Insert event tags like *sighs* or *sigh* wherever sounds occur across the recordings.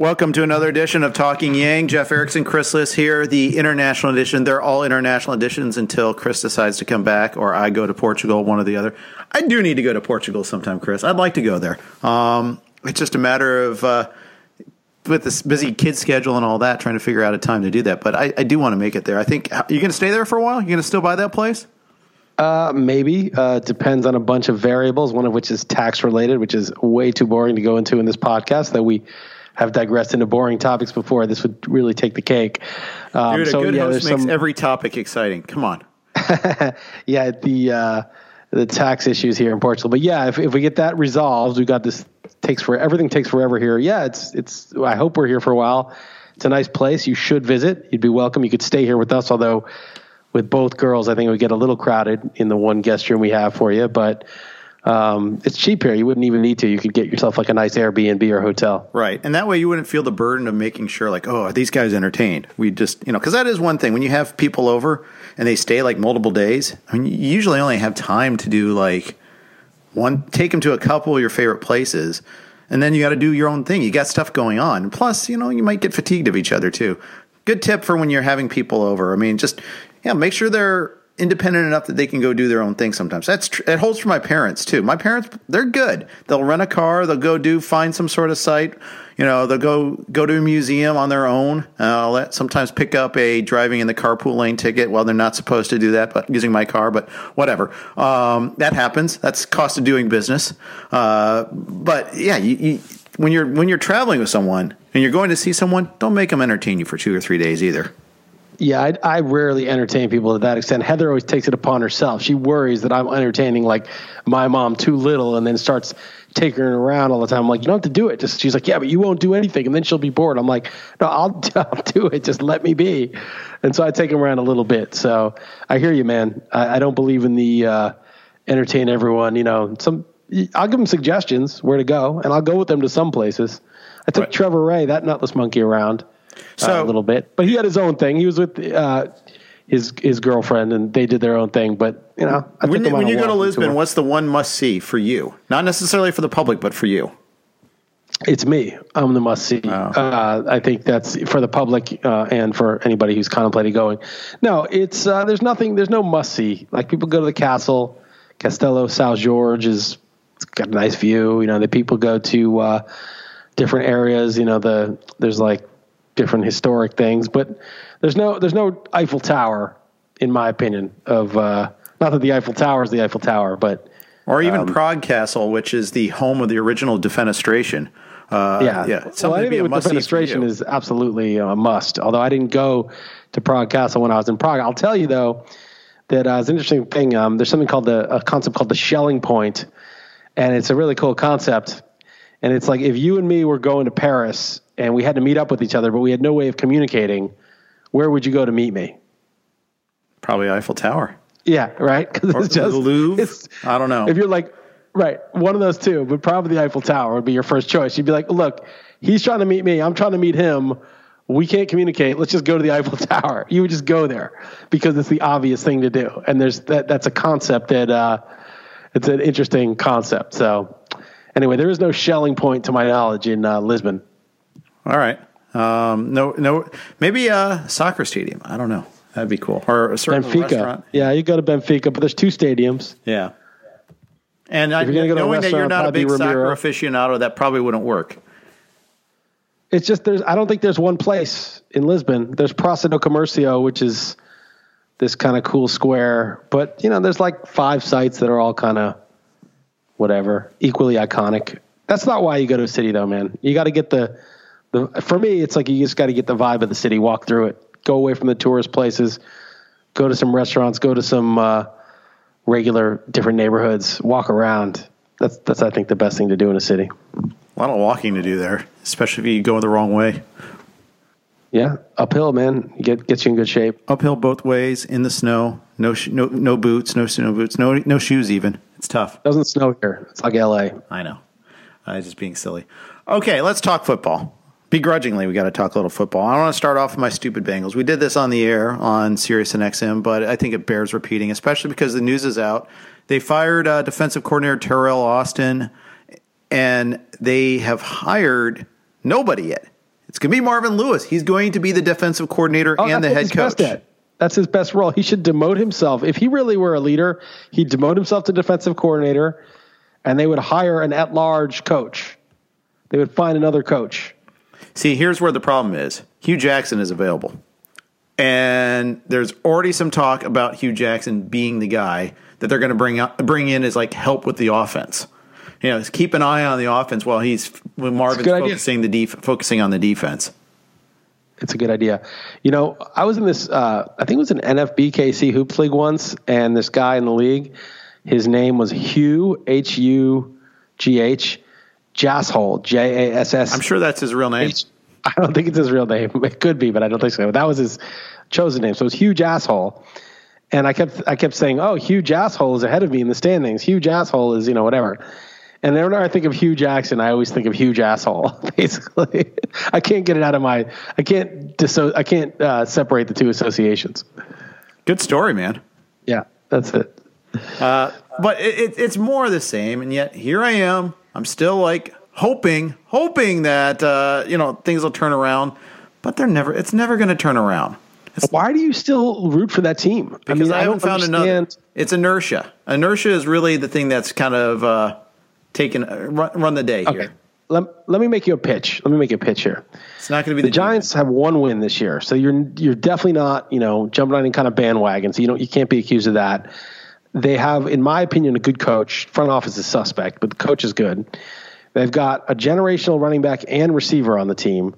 Welcome to another edition of Talking Yang. Jeff Erickson, Chris Liss here, the international edition. They're all international editions until Chris decides to come back or I go to Portugal, one or the other. I do need to go to Portugal sometime, Chris. I'd like to go there. Um, it's just a matter of, uh, with this busy kid schedule and all that, trying to figure out a time to do that. But I, I do want to make it there. I think, you're going to stay there for a while? You're going to still buy that place? Uh, maybe. Uh, depends on a bunch of variables, one of which is tax related, which is way too boring to go into in this podcast that we have digressed into boring topics before. This would really take the cake. Um, Dude, a so, good yeah, host makes some, every topic exciting. Come on. *laughs* yeah, the uh, the tax issues here in Portugal. But yeah, if, if we get that resolved, we got this takes for everything takes forever here. Yeah, it's it's. I hope we're here for a while. It's a nice place. You should visit. You'd be welcome. You could stay here with us. Although with both girls, I think it would get a little crowded in the one guest room we have for you. But um, it's cheap here. You wouldn't even need to. You could get yourself like a nice Airbnb or hotel. Right. And that way you wouldn't feel the burden of making sure, like, oh, are these guys entertained? We just, you know, because that is one thing. When you have people over and they stay like multiple days, I mean, you usually only have time to do like one, take them to a couple of your favorite places. And then you got to do your own thing. You got stuff going on. Plus, you know, you might get fatigued of each other too. Good tip for when you're having people over. I mean, just, yeah, make sure they're independent enough that they can go do their own thing sometimes. That's tr- it holds for my parents too. My parents they're good. They'll rent a car, they'll go do find some sort of site, you know, they'll go go to a museum on their own. Uh, let, sometimes pick up a driving in the carpool lane ticket. Well, they're not supposed to do that, but using my car, but whatever. Um, that happens. That's cost of doing business. Uh, but yeah, you, you, when you're when you're traveling with someone and you're going to see someone, don't make them entertain you for two or three days either. Yeah, I, I, rarely entertain people to that extent. Heather always takes it upon herself. She worries that I'm entertaining like my mom too little, and then starts taking her around all the time. I'm like, you don't have to do it. Just she's like, yeah, but you won't do anything, and then she'll be bored. I'm like, no, I'll, *laughs* I'll do it. Just let me be. And so I take them around a little bit. So I hear you, man. I, I don't believe in the uh, entertain everyone. You know, some I'll give them suggestions where to go, and I'll go with them to some places. I took right. Trevor Ray, that nutless monkey, around so, uh, a little bit. But he had his own thing. He was with uh, his his girlfriend, and they did their own thing. But you know, I when, when you go to Lisbon, what's the one must see for you? Not necessarily for the public, but for you. It's me. I'm the must see. Oh. Uh, I think that's for the public uh, and for anybody who's contemplating going. No, it's uh, there's nothing. There's no must see. Like people go to the castle. Castello São Jorge is got a nice view. You know, the people go to uh, different areas. You know, the there's like different historic things, but there's no there's no Eiffel Tower, in my opinion. Of uh, not that the Eiffel Tower is the Eiffel Tower, but or even Prague Castle, which is the home of the original defenestration. Uh, yeah, yeah. Well, anything with defenestration is absolutely a must. Although I didn't go to Prague Castle when I was in Prague, I'll tell you though that uh, it's an interesting thing. Um, there's something called the a concept called the Schelling point, and it's a really cool concept. And it's like if you and me were going to Paris and we had to meet up with each other, but we had no way of communicating, where would you go to meet me? probably Eiffel Tower Yeah, right. Because it's just the Louvre. I don't know. if you're like, right, one of those two, but probably the Eiffel Tower would be your first choice. You'd be like, look, he's trying to meet me. I'm trying to meet him. We can't communicate. Let's just go to the Eiffel *laughs* Tower. You would just go there because it's the obvious thing to do. And there's that. That's a concept that uh, it's an interesting concept. So anyway, there is no Schelling point to my knowledge in uh, Lisbon. All right. Um, no, no. Maybe a soccer stadium. I don't know. That'd be cool. Or a certain Benfica. restaurant. Yeah, you go to Benfica, but there's two stadiums. Yeah. And I, go knowing that you're not a big soccer aficionado, that probably wouldn't work. It's just there's I don't think there's one place in Lisbon. There's Praça do Comércio, which is this kind of cool square, but you know, there's like five sites that are all kind of whatever, equally iconic. That's not why you go to a city though, man. You got to get the the for me it's like you just got to get the vibe of the city, walk through it, go away from the tourist places, go to some restaurants, go to some uh, regular different neighborhoods, walk around. That's that's I think the best thing to do in a city. A lot of walking to do there, especially if you go the wrong way. Yeah, uphill, man. Get gets you in good shape. Uphill both ways in the snow. No, sh- no, no boots. No snow boots. No, no shoes. Even it's tough. Doesn't snow here. It's like L.A. I know. I was just being silly. Okay, let's talk football. Begrudgingly, we got to talk a little football. I want to start off with my stupid Bengals. We did this on the air on Sirius and XM, but I think it bears repeating, especially because the news is out. They fired uh, defensive coordinator Teryl Austin, and they have hired nobody yet. It's going to be Marvin Lewis. He's going to be the defensive coordinator and Oh, that's the head coach. at. That's his best role. He should demote himself. If he really were a leader, he'd demote himself to defensive coordinator, and they would hire an at-large coach. They would find another coach. See, here's where the problem is. Hue Jackson is available. And there's already some talk about Hue Jackson being the guy that they're going to bring out, bring in as like help with the offense. You know, keep an eye on the offense while he's when Marvin's good idea. focusing the def- focusing on the defense. It's a good idea. You know, I was in this. Uh, I think it was an NFBKC hoops league once, and this guy in the league, his name was Hugh H U G H Jasshole J A S S. I'm sure that's his real name. I don't think it's his real name. *laughs* It could be, but I don't think so. But that was his chosen name. So it was huge asshole. And I kept I kept saying, "Oh, huge asshole is ahead of me in the standings. Huge asshole is you know whatever." And then when I think of Hue Jackson, I always think of huge asshole. *laughs* Basically, I can't get it out of my. I can't disso- I can't uh, separate the two associations. Good story, man. Yeah, that's it. But it, it, it's more the same, and yet here I am. I'm still like hoping, hoping that uh, you know things will turn around, but they're never. It's never going to turn around. Why do you still root for that team? because I, haven't don't found another. It's inertia. Inertia is really the thing that's kind of uh, taken uh, run, run the day Okay, here. let, let me make you a pitch. Let me make you a pitch here. It's not going to be the the, Giants have one win this year, so you're you're definitely not you know jumping on any kind of bandwagon. So you don't you can't be accused of that. They have, in my opinion, a good coach. Front office is suspect, but the coach is good. They've got a generational running back and receiver on the team.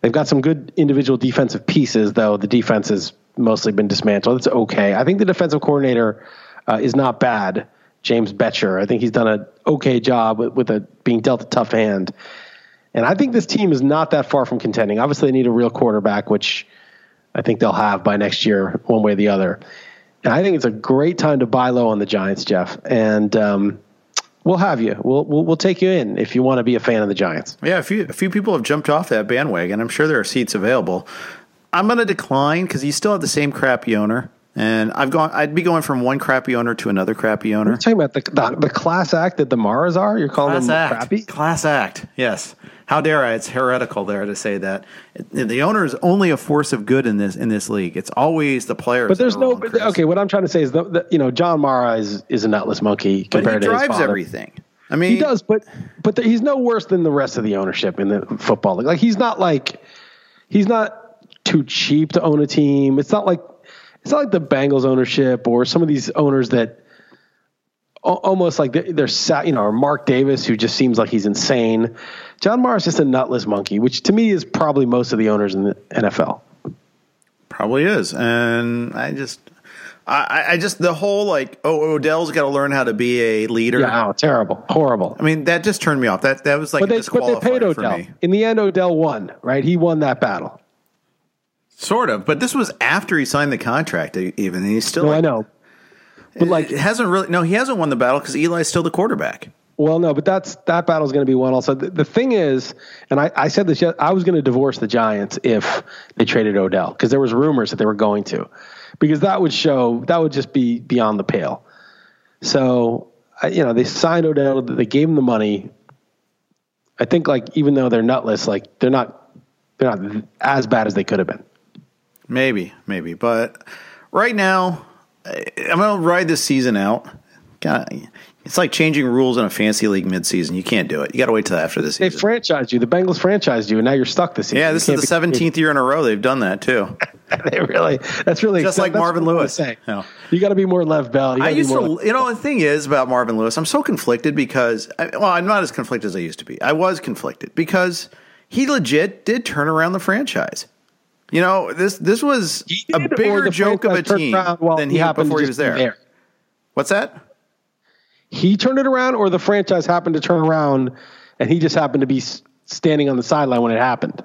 They've got some good individual defensive pieces, though the defense has mostly been dismantled. It's okay. I think the defensive coordinator uh, is not bad. James Bettcher. I think he's done an okay job with, with a being dealt a tough hand. And I think this team is not that far from contending. Obviously, they need a real quarterback, which I think they'll have by next year, one way or the other. I think it's a great time to buy low on the Giants, Jeff. And um, we'll have you. We'll, we'll we'll take you in if you want to be a fan of the Giants. Yeah, a few a few people have jumped off that bandwagon. I'm sure there are seats available. I'm going to decline because you still have the same crappy owner, and I've gone. I'd be going from one crappy owner to another crappy owner. You're talking about the, the the class act that the Maras are. You're calling Class them act. crappy. Class act. Yes. How dare I? It's heretical there to say that the owner is only a force of good in this in this league. It's always the players. But there's no. Chris. Okay, what I'm trying to say is, the, the, you know, John Mara is is a nutless monkey But compared to his drives everything. I mean, he does, but but the, he's no worse than the rest of the ownership in the football league. Like he's not like he's not too cheap to own a team. It's not like it's not like the Bengals ownership or some of these owners that almost like they're, they're you know, or Mark Davis who just seems like he's insane. John Mara is just a nutless monkey, which to me is probably most of the owners in the NFL. Probably is, and I just I, I just the whole like oh Odell's got to learn how to be a leader. Yeah, oh, terrible, horrible. I mean that just turned me off. That that was like but they, but they paid Odell. In the end, Odell won. Right, he won that battle. Sort of, but this was after he signed the contract. Even and he's still. No, like, I know, but like it hasn't really. No, he hasn't won the battle because Eli's still the quarterback. Well, no, but that's that battle is going to be won. Also, the, the thing is, and I, I said this. I was going to divorce the Giants if they traded Odell because there was rumors that they were going to because that would show that would just be beyond the pale. So, you know, they signed Odell, they gave him the money. I think like even though they're nutless, like they're not they're not as bad as they could have been. Maybe, maybe, but right now I'm gonna ride this season out. It's like changing rules in a fancy league midseason. You can't do it. You got to wait till after the season. They franchised you. The Bengals franchised you, and now you're stuck this season. Yeah, this is the seventeenth year in a row they've done that too. *laughs* they really. That's really just like Marvin Lewis. Yeah. You got to be more Le'Veon Bell. I used to. You know, the thing is about Marvin Lewis. I'm so conflicted because, well, I'm not as conflicted as I used to be. I was conflicted because he legit did turn around the franchise. You know, this this was a bigger joke of a team than he, he before he was there. there. What's that? he turned it around or the franchise happened to turn around and he just happened to be standing on the sideline when it happened?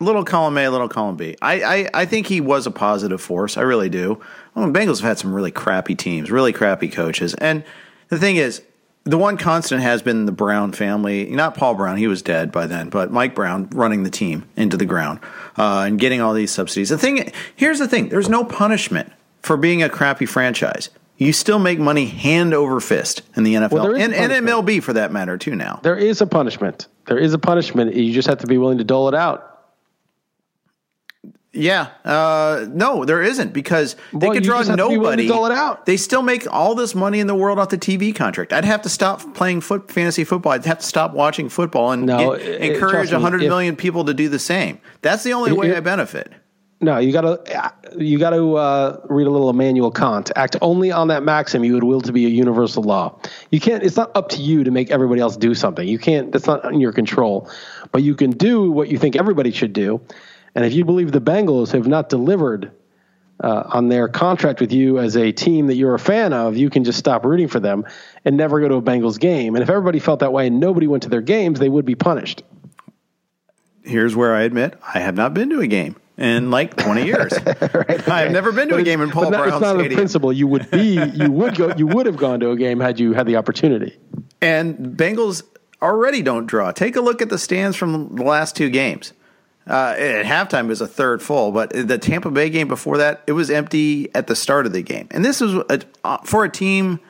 Little column A, little column B. I, I, I think he was a positive force. I really do. Well, the Bengals have had some really crappy teams, really crappy coaches. And the thing is, the one constant has been the Brown family. Not Paul Brown, he was dead by then, but Mike Brown running the team into the ground uh, and getting all these subsidies. The thing, here's the thing: there's no punishment for being a crappy franchise you still make money hand over fist in the NFL well, and, and MLB for that matter too. Now there is a punishment. There is a punishment. You just have to be willing to dole it out. Yeah, uh, no, there isn't because they well, could draw nobody. dole it out. They still make all this money in the world off the TV contract. I'd have to stop playing foot fantasy football. I'd have to stop watching football and no, get, encourage hundred million people to do the same. That's the only way I benefit. No, you got to you got to uh, read a little Immanuel Kant. Act only on that maxim you would will to be a universal law. You can't. It's not up to you to make everybody else do something. You can't. That's not in your control. But you can do what you think everybody should do. And if you believe the Bengals have not delivered uh, on their contract with you as a team that you're a fan of, you can just stop rooting for them and never go to a Bengals game. And if everybody felt that way and nobody went to their games, they would be punished. Here's where I admit I have not been to a game in like 20 *laughs* years. right, I've never been to but a game in Paul Brown It's not Stadium. a principle. You would be, *laughs* you would go, you would have gone to a game had you had the opportunity. And Bengals already don't draw. Take a look at the stands from the last two games. Uh, at halftime, it was a third full, but the Tampa Bay game before that, it was empty at the start of the game. And this was a, uh, for a team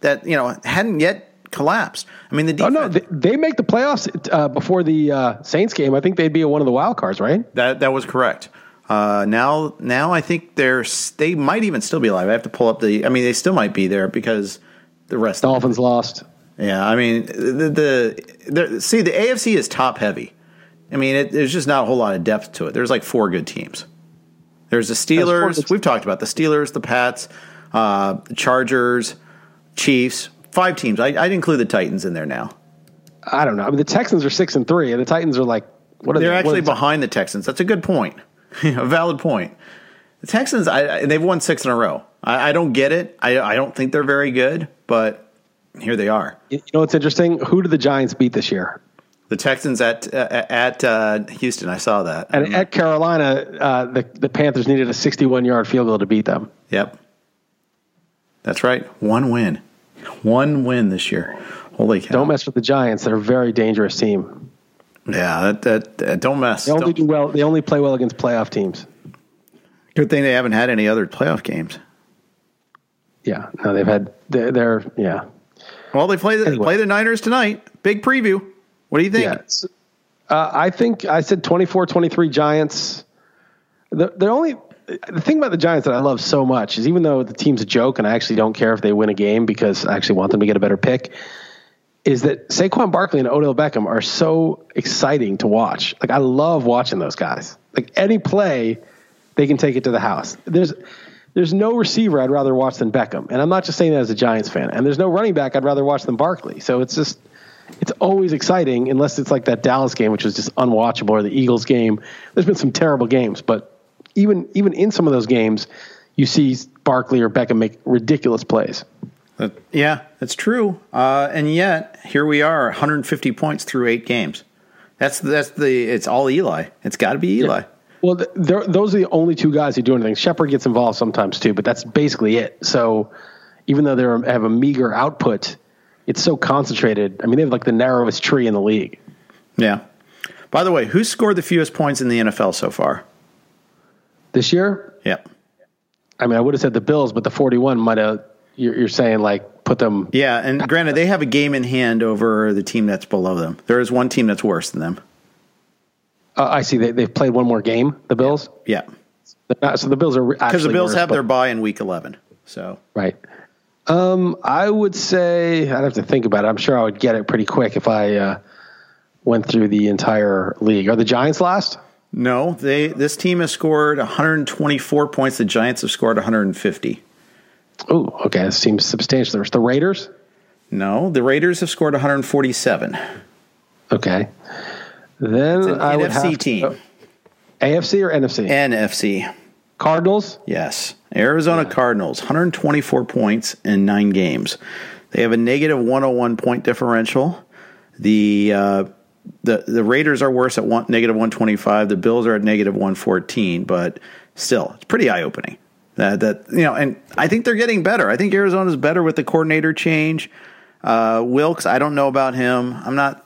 that you know hadn't yet collapsed. I mean, the defense, oh no, they, they make the playoffs uh, before the uh, Saints game. I think they'd be one of the wild cards, right? That that was correct. Uh, now, now I think they're they might even still be alive. I have to pull up the. I mean, they still might be there because the rest Dolphins lost. Yeah, I mean the, the, the see the AFC is top heavy. I mean, it, there's just not a whole lot of depth to it. There's like four good teams. There's the Steelers. We've talked about the Steelers, the Pats, uh, Chargers, Chiefs, Five teams. I, I'd include the Titans in there now. I don't know. I mean, the Texans are six and three, and the Titans are like what are They're they? actually are behind the Texans. That's a good point. *laughs* a valid point. The Texans, I, they've won six in a row. I, I don't get it. I, I don't think they're very good, but here they are. You know what's interesting? Who did the Giants beat this year? The Texans at uh, at uh, Houston. I saw that. And at Carolina, uh, the the Panthers needed a 61 yard field goal to beat them. Yep, that's right. One win. One win this year. Holy cow! Don't mess with the Giants. They're a very dangerous team. Yeah, that, that, that don't mess. They only don't. do well. They only play well against playoff teams. Good thing they haven't had any other playoff games. Yeah, no, they've had. They're, they're yeah. Well, they play the anyway. play the Niners tonight. Big preview. What do you think? Yeah, uh, I think I said 24-23 Giants. The, the only the thing about the Giants that I love so much is even though the team's a joke and I actually don't care if they win a game because I actually want them to get a better pick, is that Saquon Barkley and Odell Beckham are so exciting to watch. Like I love watching those guys. Like any play, they can take it to the house. There's there's no receiver I'd rather watch than Beckham, and I'm not just saying that as a Giants fan. And there's no running back I'd rather watch than Barkley. So it's just it's always exciting unless it's like that Dallas game, which was just unwatchable, or the Eagles game. There's been some terrible games, but even even in some of those games, you see Barkley or Beckham make ridiculous plays. Yeah, that's true. Uh, and yet here we are, 150 points through eight games. That's that's the it's all Eli. It's got to be Eli. Yeah. Well, those are the only two guys who do anything. Shepard gets involved sometimes too, but that's basically it. So even though they have a meager output, it's so concentrated. I mean, they have like the narrowest tree in the league. Yeah. By the way, who scored the fewest points in the NFL so far? This year? Yeah. I mean, I would have said the Bills, but the 41 might have, you're, you're saying like put them. Yeah. And granted, they have a game in hand over the team that's below them. There is one team that's worse than them. Uh, I see. They, they've played one more game. The Bills. Yeah. Not, so the Bills are because the Bills worse, have their bye in Week 11. So right. Um, I would say I'd have to think about it. I'm sure I would get it pretty quick if I uh, went through the entire league. Are the Giants last? No, they. This team has scored 124 points. The Giants have scored 150. Oh, okay. That seems substantial. There's the Raiders. No, the Raiders have scored 147. Okay. Then I would have team. To, AFC or NFC? NFC. Cardinals? Yes. Arizona. Cardinals, 124 points in nine games. They have a negative 101 point differential. The uh, the the Raiders are worse at one, negative 125. The Bills are at negative 114, but still, it's pretty eye opening. That that you know, and I think they're getting better. I think Arizona's better with the coordinator change. Uh, Wilks, I don't know about him. I'm not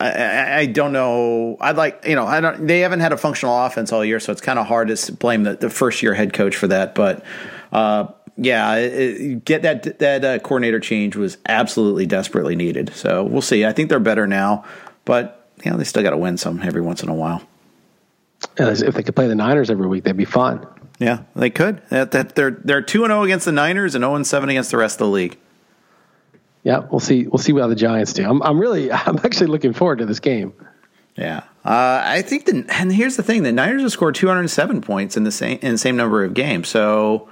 I, I, don't know. I'd like you know I don't. They haven't had a functional offense all year, so it's kind of hard to blame the, the first year head coach for that. But uh, yeah, it, get that that uh, coordinator change was absolutely desperately needed. So we'll see. I think they're better now, but you know they still got to win some every once in a while. if they could play the Niners every week, they'd be fine. Yeah, they could. That, that they're they're two and zero oh against the Niners and zero and seven against the rest of the league. Yeah, we'll see. We'll see how the Giants do. I'm, I'm really, *laughs* I'm actually looking forward to this game. Yeah, uh, I think the and here's the thing: the Niners have scored 207 points in the same in the same number of games. So,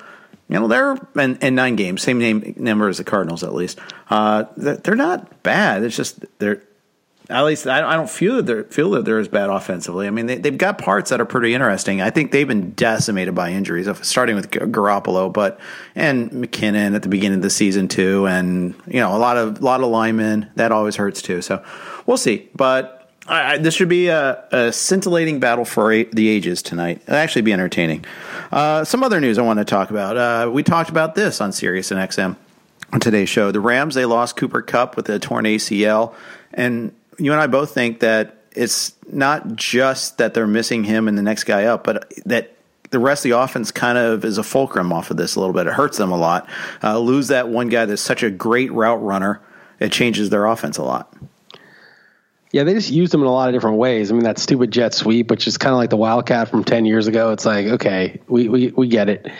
you know, they're in, in nine games, same name number as the Cardinals at least. Uh, they're not bad. It's just they're at least I, don't feel that they're feel that they're as bad offensively. I mean, they, they've got parts that are pretty interesting. I think they've been decimated by injuries, starting with Garoppolo, but and McKinnon at the beginning of the season too, and you know a lot of a lot of linemen that always hurts too. So we'll see, but I, this should be a, a, scintillating battle for the ages tonight. It'll actually be entertaining. Uh, some other news I want to talk about. Uh, we talked about this on Sirius and XM on today's show. The Rams they lost Cooper Kupp with a torn ACL, and you and I both think that it's not just that they're missing him and the next guy up, but that the rest of the offense kind of is a fulcrum off of this a little bit. It hurts them a lot. Uh, lose that one guy that's such a great route runner, it changes their offense a lot. Yeah, they just use them in a lot of different ways. I mean, that stupid jet sweep, which is kind of like the Wildcat from 10 years ago. It's like, okay, we, we, we get it.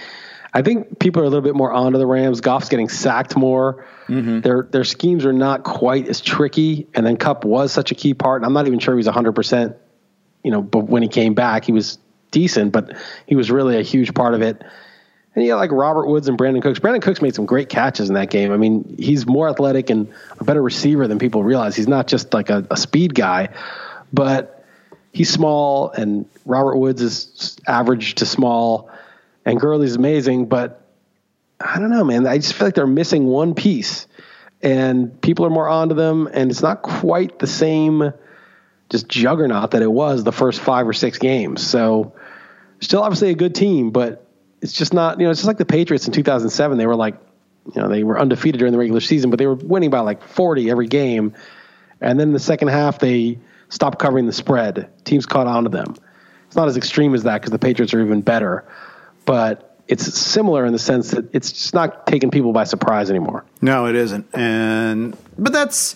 I think people are a little bit more onto the Rams. Goff's getting sacked more. Mm-hmm. Their their schemes are not quite as tricky. And then Kupp was such a key part. And I'm not even sure he was 100. percent You know, but when he came back, he was decent, but he was really a huge part of it. And yeah, like Robert Woods and Brandin Cooks. Brandin Cooks made some great catches in that game. I mean, he's more athletic and a better receiver than people realize. He's not just like a, a speed guy, but he's small. And Robert Woods is average to small and Gurley's amazing, but I don't know, man. I just feel like they're missing one piece, and people are more onto them, and it's not quite the same just juggernaut that it was the first five or six games. So, still obviously a good team, but it's just not. You know, it's just like the Patriots in 2007. They were like, you know, they were undefeated during the regular season, but they were winning by like 40 every game, and then the second half they stopped covering the spread. Teams caught on to them. It's not as extreme as that because the Patriots are even better but it's similar in the sense that it's just not taking people by surprise anymore. No, it isn't. And but that's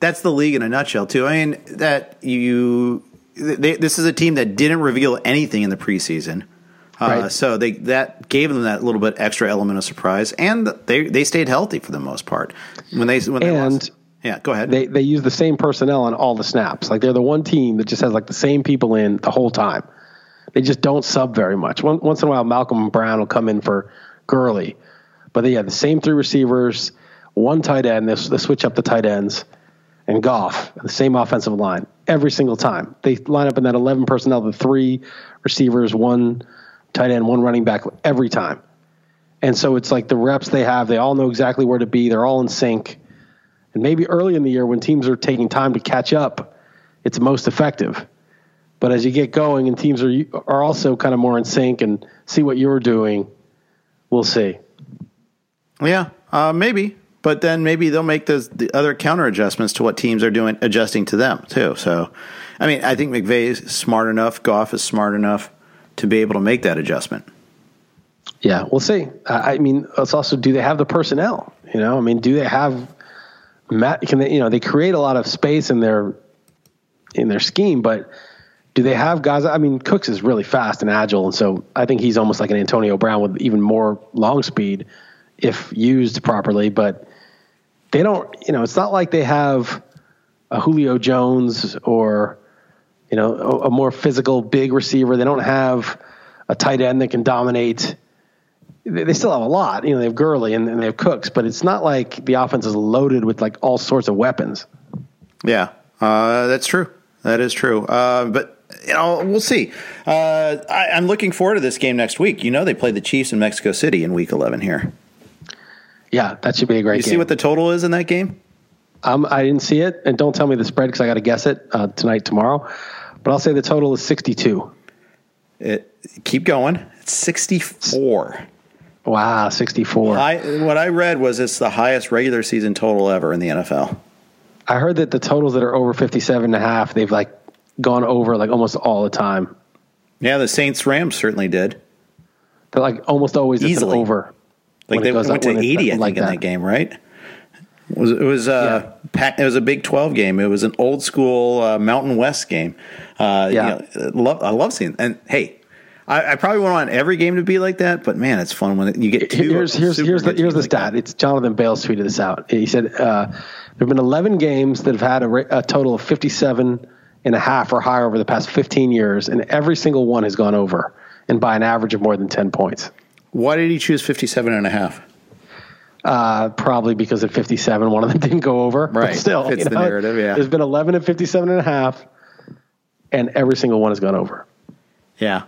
that's the league in a nutshell too. I mean that you they, this is a team that didn't reveal anything in the preseason. Uh, right. So they that gave them that little bit extra element of surprise, and they they stayed healthy for the most part. When they when they and lost. Yeah, go ahead. They they use the same personnel on all the snaps. Like they're the one team that just has like the same people in the whole time. They just don't sub very much. Once in a while, Malcolm Brown will come in for Gurley, but they have the same three receivers, one tight end. They, they switch up the tight ends, and Goff, the same offensive line every single time. They line up in that eleven personnel, the three receivers, one tight end, one running back every time. And so it's like the reps they have, they all know exactly where to be. They're all in sync. And maybe early in the year when teams are taking time to catch up, it's most effective. But as you get going and teams are are also kind of more in sync and see what you're doing, we'll see. Yeah, uh, maybe. But then maybe they'll make those the other counter adjustments to what teams are doing, adjusting to them too. So, I mean, I think McVay is smart enough, Goff is smart enough to be able to make that adjustment. Yeah, we'll see. I mean, it's also do they have the personnel? You know, I mean, do they have Matt? Can they? You know, they create a lot of space in their in their scheme, but do they have guys? I mean, Cooks is really fast and agile, and so I think he's almost like an Antonio Brown with even more long speed if used properly. But they don't. You know, it's not like they have a Julio Jones or you know a, a more physical big receiver. They don't have a tight end that can dominate they still have a lot. You know, they have Gurley and, and, they have Cooks, but it's not like the offense is loaded with like all sorts of weapons. Yeah, uh, that's true. That is true. Uh, but you know, we'll see. Uh, I, am looking forward to this game next week. You know, they play the Chiefs in Mexico City in Week 11 here. Yeah, that should be a great. You game. see what the total is in that game? Um, I didn't see it, and don't tell me the spread because I got to guess it uh, tonight, tomorrow. But I'll say the total is 62. It keep going. It's 64. Wow, 64. I, what I read was it's the highest regular season total ever in the NFL. I heard that the totals that are over 57 and a half, they've like gone over like almost all the time. Yeah, the Saints Rams certainly did. They're like almost always easily over. Like they went to 80 I think in that game, right? It was it was uh yeah. it was a Big 12 game. It was an old school uh, Mountain West game. Uh, yeah, you know, love, I love seeing and hey, I, I, probably won't want every game to be like that, but man, it's fun when you get two. Here's here's here's the here's the like stat. That. It's Jonathan Bales tweeted this out. He said uh, there have been 11 games that have had a, a, total of 57 and a half or higher over the past 15 years, and every single one has gone over, and by an average of more than 10 points. Why did he choose 57 and a half? Uh, probably because at 57, one of them *laughs* didn't go over. Right. But still, Fits you know, the narrative, yeah. There's been 11 at 57 and a half, and every single one has gone over. Yeah.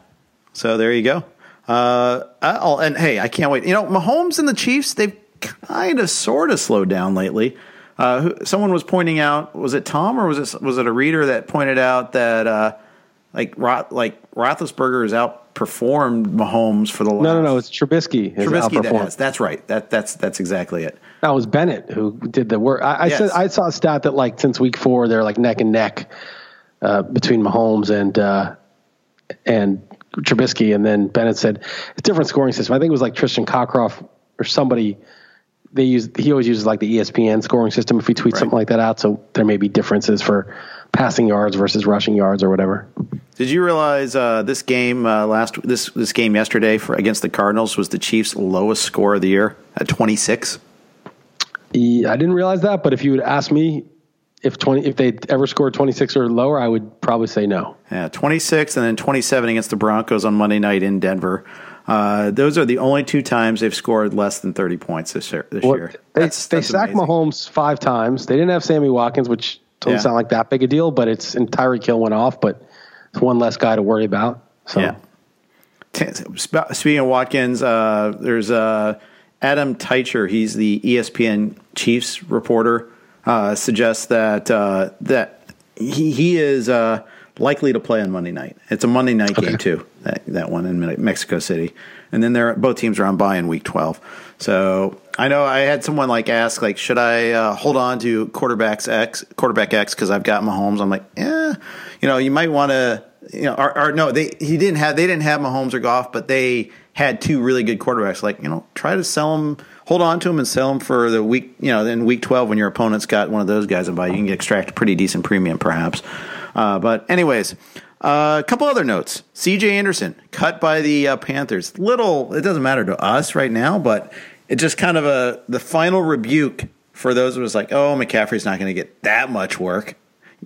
So there you go. Uh, I'll, and hey, I can't wait. You know, Mahomes and the Chiefs, they've kind of sort of slowed down lately. Uh, someone was pointing out, was it Tom or was it was it a reader that pointed out that uh, like Roth, like Roethlisberger has outperformed Mahomes for the last. No, no, no. It's Trubisky. Trubisky that has. That's right. That that's that's exactly it. That was Bennett who did the work. I, I yes. said I saw a stat that like since week four they're like neck and neck uh, between Mahomes and uh, and Trubisky, and then Bennett said it's different scoring system. I think it was like Tristan Cockcroft or somebody. They use he always uses like the ESPN scoring system if he tweets right. something like that out. So there may be differences for passing yards versus rushing yards or whatever. Did you realize uh, this game uh, last this this game yesterday for against the Cardinals was the Chiefs' lowest score of the year at twenty six? Yeah, I didn't realize that, but if you would ask me if twenty if they ever scored twenty six or lower, I would probably say no. Yeah, twenty six and then twenty seven against the Broncos on Monday night in Denver. Uh, those are the only two times they've scored less than thirty points this year. This well, year. They, that's, they that's sacked amazing. Mahomes five times. They didn't have Sammy Watkins, which doesn't yeah. sound like that big a deal, but it's and Tyreek Hill went off, but it's one less guy to worry about. So. Yeah. Speaking of Watkins, uh, there's uh, Adam Teicher. He's the ESPN Chiefs reporter uh, suggests that uh, that he he is uh, likely to play on Monday night. It's a Monday night okay. game too. That that one in Mexico City, and then they're both teams are on bye in Week 12. So I know I had someone like ask like, should I uh, hold on to quarterbacks X quarterback X because I've got Mahomes? I'm like, yeah, you know, you might want to. You know, or, or no, they he didn't have they didn't have Mahomes or Goff, but they had two really good quarterbacks. Like you know, try to sell them hold on to them and sell them for the week. You know, in week twelve when your opponent's got one of those guys in buy, you can extract a pretty decent premium, perhaps. Uh, but anyways, uh, a couple other notes. C.J. Anderson cut by the uh, Panthers. Little, it doesn't matter to us right now, but it's just kind of a the final rebuke for those of us like, oh, McCaffrey's not going to get that much work.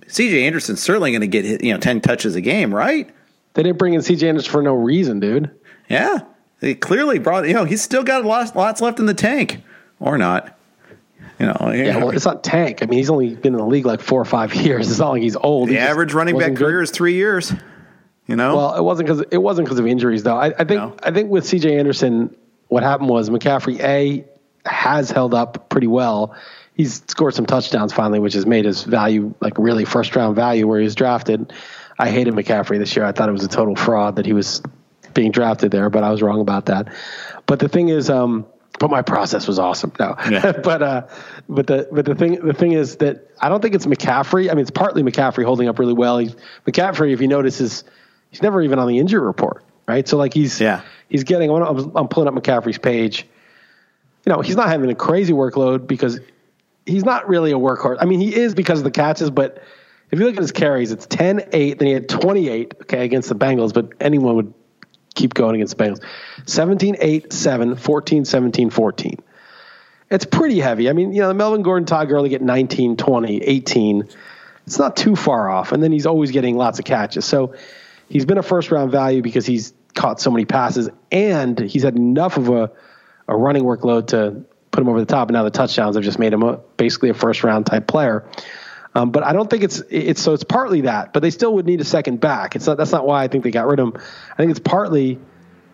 CJ Anderson's certainly going to get you know ten touches a game, right? They didn't bring in CJ Anderson for no reason, dude. Yeah, they clearly brought. You know, he's still got lots lots left in the tank, or not. You know, yeah. Well, it's not tank. I mean, he's only been in the league like four or five *laughs* years. It's not like he's old. The he average running back career is three years. You know. Well, it wasn't because it wasn't because of injuries though. I, I think no. I think with CJ Anderson, what happened was McCaffrey a has held up pretty well. He's scored some touchdowns finally, which has made his value like really first round value where he was drafted. I hated McCaffrey this year. I thought it was a total fraud that he was being drafted there, but I was wrong about that. But the thing is, um, but my process was awesome. No, yeah. *laughs* but uh, but the but the thing the thing is that I don't think it's McCaffrey. I mean, it's partly McCaffrey holding up really well. He's, McCaffrey, if you notice, is he's never even on the injury report, right? So like he's yeah he's getting. I'm, I'm pulling up McCaffrey's page. You know, he's not having a crazy workload because he's not really a workhorse. I mean, he is because of the catches, but if you look at his carries, it's 10 8, then he had 28, okay, against the Bengals, but anyone would keep going against the Bengals. 17 8 7, 14 17 14. It's pretty heavy. I mean, you know, Melvin Gordon Todd Gurley get 19, 20, 18. It's not too far off. And then he's always getting lots of catches. So he's been a first round value because he's caught so many passes and he's had enough of a, a running workload to put him over the top. And now the touchdowns have just made him a, basically a first round type player. Um, but I don't think it's it's so it's partly that, but they still would need a second back. It's not that's not why I think they got rid of him. I think it's partly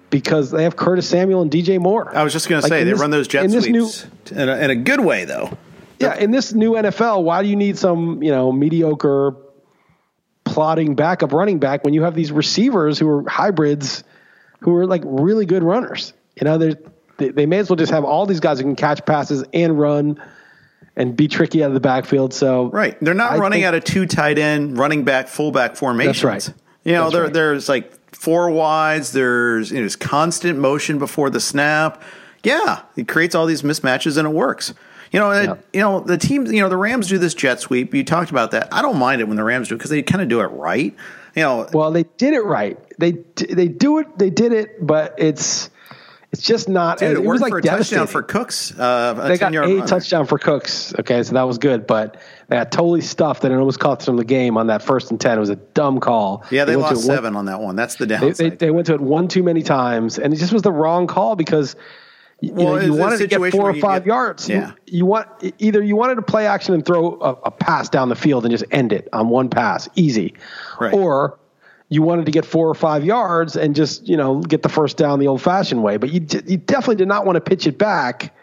because they have Curtis Samuel and DJ Moore. I was just going like to say they this, run those jet sweeps new, in, a, in a good way, though. Yeah, in this new NFL, why do you need some you know mediocre plotting backup running back when you have these receivers who are hybrids, who are like really good runners? You know, they they may as well just have all these guys who can catch passes and run and be tricky out of the backfield. So right, they're not I running think, out of two tight end, running back, fullback formations. That's right. You know, there, right. there's like four wides. There's you know, there's constant motion before the snap. Yeah, it creates all these mismatches and it works. You know, yeah. it, you know the teams. You know, the Rams do this jet sweep. You talked about that. I don't mind it when the Rams do it because they kind of do it right. You know, well, they did it right. They they do it. They did it, but it's it's just not. Dude, it, it was like for a touchdown for Cooks. Uh, they got a touchdown for Cooks. Okay, so that was good, but they got totally stuffed and it almost cost them the game on that first and ten. It was a dumb call. Yeah, they, they lost seven one, on that one. That's the downside. They, they, they, went to it one too many times, and it just was the wrong call because. You, well, know, you wanted to get four or five get, yards. Yeah. You, you, want either you wanted to play action and throw a, a pass down the field and just end it on one pass, easy, right. or you wanted to get four or five yards and just you know get the first down the old fashioned way. But you you definitely did not want to pitch it back,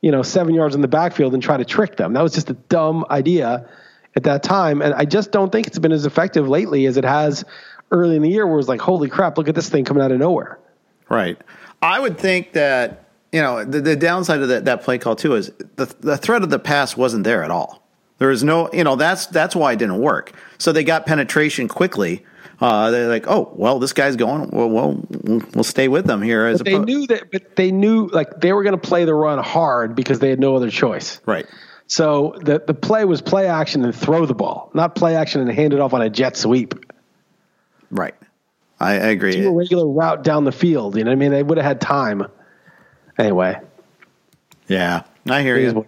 you know, seven yards in the backfield and try to trick them. That was just a dumb idea at that time, and I just don't think it's been as effective lately as it has early in the year, where it was like, holy crap, look at this thing coming out of nowhere. Right. I would think that you know the, the downside of that, that play call too is the the threat of the pass wasn't there at all. There was no, you know, that's that's why it didn't work. So they got penetration quickly uh, they're like, oh, well, this guy's going. Well, well, we'll stay with them here. As but they knew that, but they knew like they were going to play the run hard because they had no other choice. Right. So the the play was play action and throw the ball, not play action and hand it off on a jet sweep. Right. I, I agree. Do a regular route down the field. You know what I mean? They would have had time. Anyway. Yeah, I hear you.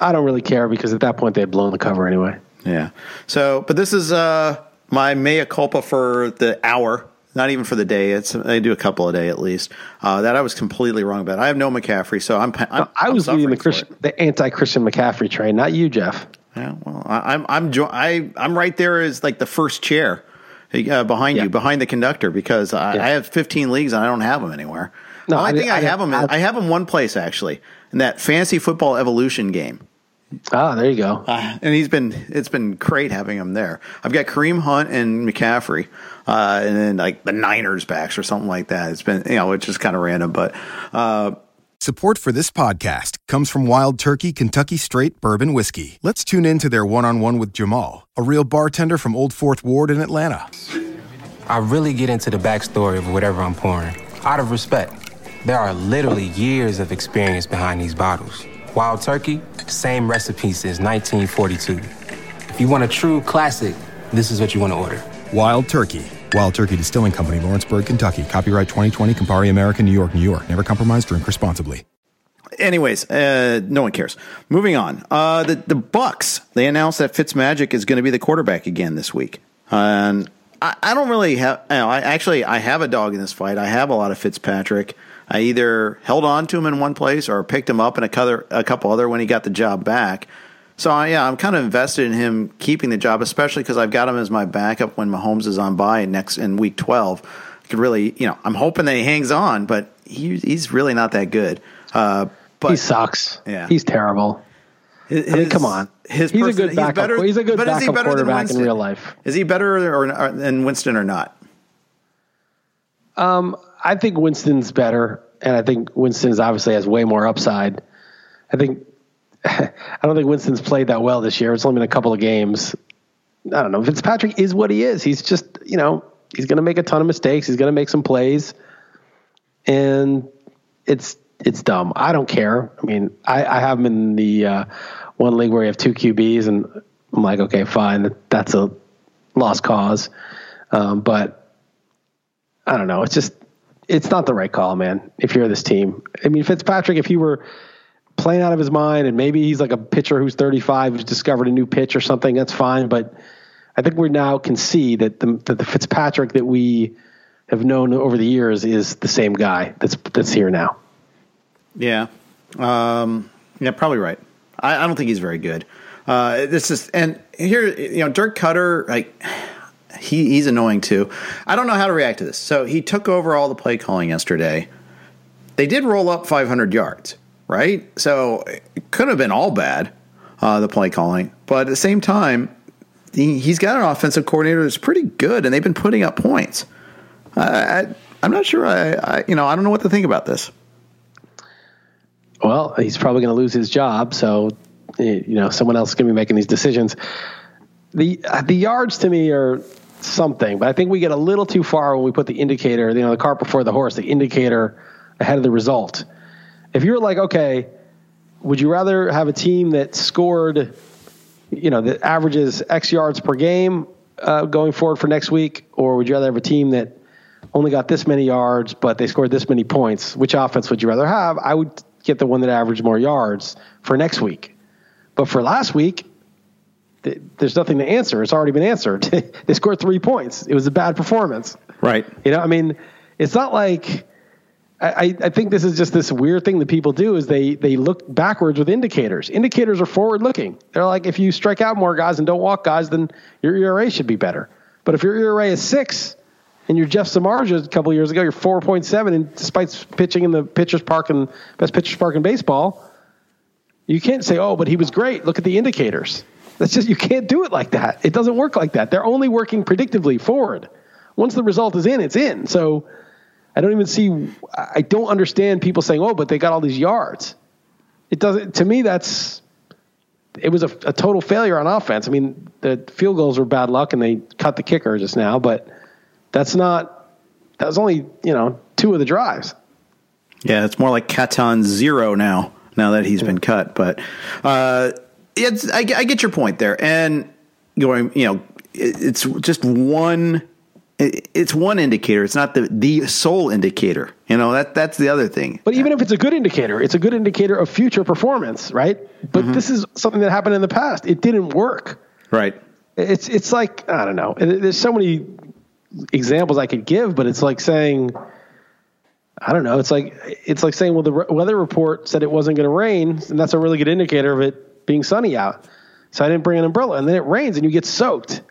I don't really care because at that point they had blown the cover anyway. Yeah. So, but this is uh my mea culpa for the hour, not even for the day. It's I do a couple a day at least. Uh, that I was completely wrong about. I have no McCaffrey, so I'm. I'm I was leading the Christian, the anti-Christian McCaffrey train, not you, Jeff. Yeah, well, I, I'm I'm I, I'm right there as like the first chair uh, behind yeah. you, behind the conductor, because I, yeah. I, have 15 leagues and I don't have them anywhere. No, I, think I, I have them. I, I have them one place actually in that fancy football evolution game. Ah, there you go. Uh, and he's been it's been great having him there. I've got Kareem Hunt and McCaffrey, uh, and then like the Niners backs or something like that. It's been you know it's just kind of random, but. Uh, Support for this podcast comes from Wild Turkey Kentucky Straight Bourbon Whiskey. Let's tune in to their one-on-one with Jamal, a real bartender from Old Fourth Ward in Atlanta. I really get into the backstory of whatever I'm pouring, out of respect. There are literally years of experience behind these bottles. Wild Turkey, same recipe since 1942. If you want a true classic, this is what you want to order. Wild Turkey. Wild Turkey Distilling Company, Lawrenceburg, Kentucky. Copyright 2020, Campari American, New York, New York. Never compromise, drink responsibly. anyways, uh, no one cares. Moving on. Uh, the the Bucks they announced that Fitzmagic is going to be the quarterback again this week, and I, I don't really have. You know, I actually I have a dog in this fight. I have a lot of Fitzpatrick. I either held on to him in one place or picked him up in a couple, a couple other when he got the job back. So I, yeah, I'm kind of invested in him keeping the job, especially because I've got him as my backup when Mahomes is on by next in week 12. I could really, you know, I'm hoping that he hangs on, but he, he's really not that good. Uh, but he sucks. Yeah. he's terrible. his, I mean, come on. His he's a good backup. better- he's a good but is he backup than quarterback in real life. Is he better or, or, than Winston or not? I think Winston's better, and I think Winston's obviously has way more upside. I think *laughs* I don't think Winston's played that well this year. It's only been a couple of games. I don't know. Fitzpatrick is what he is. He's just you know he's going to make a ton of mistakes. He's going to make some plays, and it's it's dumb. I don't care. I mean, I, I have him in the uh, one league where you have two QBs, and I'm like, okay, fine, that's a lost cause. Um, but I don't know. It's just it's not the right call, man. If you're this team, I mean, Fitzpatrick, if he were playing out of his mind and maybe he's like a pitcher who's 35 who's discovered a new pitch or something, that's fine. But I think we now can see that the, that the Fitzpatrick that we have known over the years is the same guy that's that's here now. Yeah. Um, yeah, probably right. I, I don't think he's very good. Uh, this is, and here, you know, Dirk Koetter, like, he, he's annoying too. I don't know how to react to this. So he took over all the play calling yesterday. They did roll up 500 yards, right? So it could have been all bad, uh, the play calling. But at the same time, he, he's got an offensive coordinator that's pretty good, and they've been putting up points. I, I, I'm not sure. I, I, you know, I don't know what to think about this. Well, he's probably going to lose his job, so eh, you know someone else is going to be making these decisions. The uh, the yards to me are something, but I think we get a little too far when we put the indicator, you know, the cart before the horse, the indicator ahead of the result. If you're like, okay, would you rather have a team that scored, you know, that averages X yards per game uh, going forward for next week, or would you rather have a team that only got this many yards, but they scored this many points? Which offense would you rather have? I would get the one that averaged more yards for next week. But for last week, there's nothing to answer. It's already been answered. *laughs* they scored three points. It was a bad performance. Right. You know, I mean, it's not like I, I think this is just this weird thing that people do is they they look backwards with indicators. Indicators are forward looking. They're like if you strike out more guys and don't walk guys, then your ERA should be better. But if your ERA is six and you're Jeff Samardzija a couple years ago, you're four point seven, and despite pitching in the pitchers park and best pitchers park in baseball, you can't say, oh, but he was great. Look at the indicators. That's just you can't do it like that. It doesn't work like that. They're only working predictively forward. Once the result is in, it's in. So I don't even see. I don't understand people saying, "Oh, but they got all these yards." It doesn't. To me, that's it was a, a total failure on offense. I mean, the field goals were bad luck, and they cut the kicker just now. But that's not. That was only you know two of the drives. Yeah, it's more like Catanzaro now. Now that he's been cut, but uh, it's I, I get your point there, and going, you know, it, it's just one. it- It's one indicator. It's not the the sole indicator. You know that that's the other thing. But even if it's a good indicator, it's a good indicator of future performance, right? But mm-hmm. this is something that happened in the past. It didn't work. Right. It's it's like I don't know. There's so many examples I could give, but it's like saying I don't know. It's like it's like saying, well, the re- weather report said it wasn't going to rain, and that's a really good indicator of it being sunny out. So I didn't bring an umbrella, and then it rains, and you get soaked.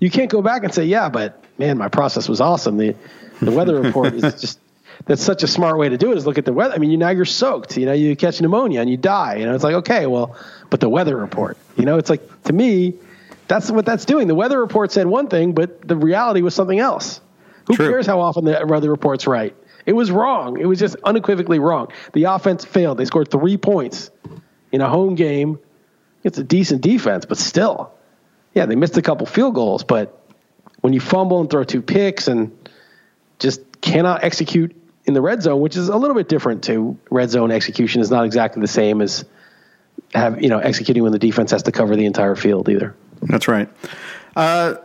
You can't go back and say, yeah, but man, my process was awesome. The the weather *laughs* report is just that's such a smart way to do it is look at the weather. I mean, you now you're soaked. You know, you catch pneumonia and you die. You know, it's like okay, well, but the weather report. You know, it's like to me, that's what that's doing. The weather report said one thing, but the reality was something else. Who True. cares how often the weather report's right? It was wrong. It was just unequivocally wrong. The offense failed. They scored three points in a home game. It's a decent defense, but still, yeah, they missed a couple field goals. But when you fumble and throw two picks and just cannot execute in the red zone, which is a little bit different to Red zone execution is not exactly the same as have you know executing when the defense has to cover the entire field either. That's right. A